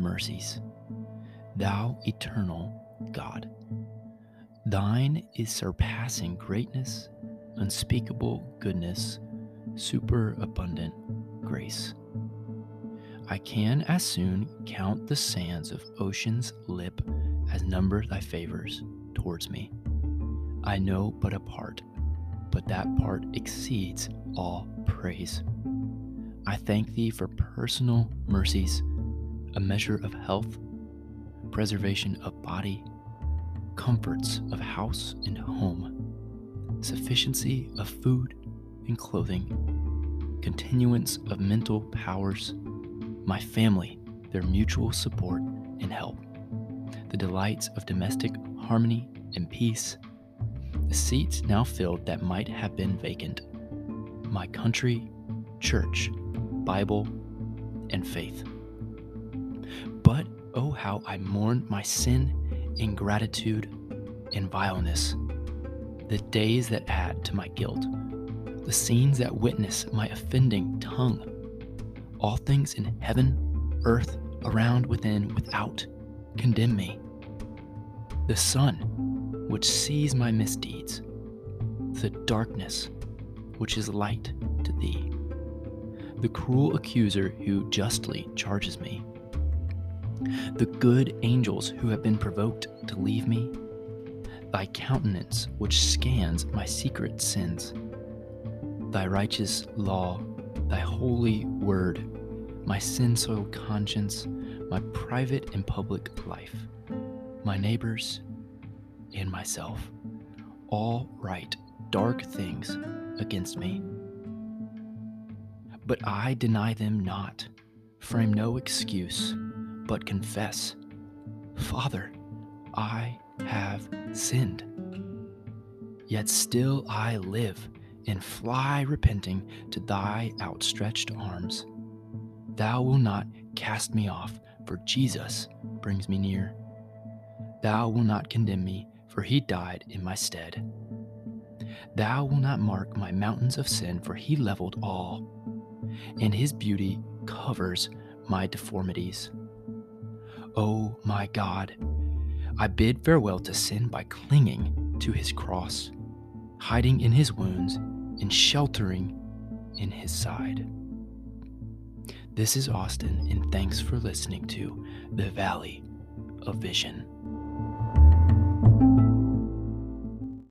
mercies, thou eternal God. Thine is surpassing greatness, unspeakable goodness, superabundant grace. I can as soon count the sands of ocean's lip as number thy favors towards me. I know but a part, but that part exceeds all praise. I thank thee for personal mercies, a measure of health, preservation of body, comforts of house and home, sufficiency of food and clothing, continuance of mental powers, my family, their mutual support and help, the delights of domestic harmony and peace, the seats now filled that might have been vacant, my country, church, Bible, and faith. But oh, how I mourn my sin, ingratitude, and vileness, the days that add to my guilt, the scenes that witness my offending tongue, all things in heaven, earth, around, within, without, condemn me. The sun, which sees my misdeeds, the darkness, which is light to thee, the cruel accuser who justly charges me, the good angels who have been provoked to leave me, thy countenance which scans my secret sins, thy righteous law, thy holy word, my sin soiled conscience, my private and public life, my neighbors, and myself, all write dark things against me. But I deny them not, frame no excuse, but confess, Father, I have sinned. Yet still I live and fly repenting to thy outstretched arms. Thou wilt not cast me off, for Jesus brings me near. Thou wilt not condemn me, for he died in my stead. Thou wilt not mark my mountains of sin, for he leveled all, and his beauty covers my deformities. Oh, my God, I bid farewell to sin by clinging to his cross, hiding in his wounds, and sheltering in his side. This is Austin, and thanks for listening to The Valley of Vision.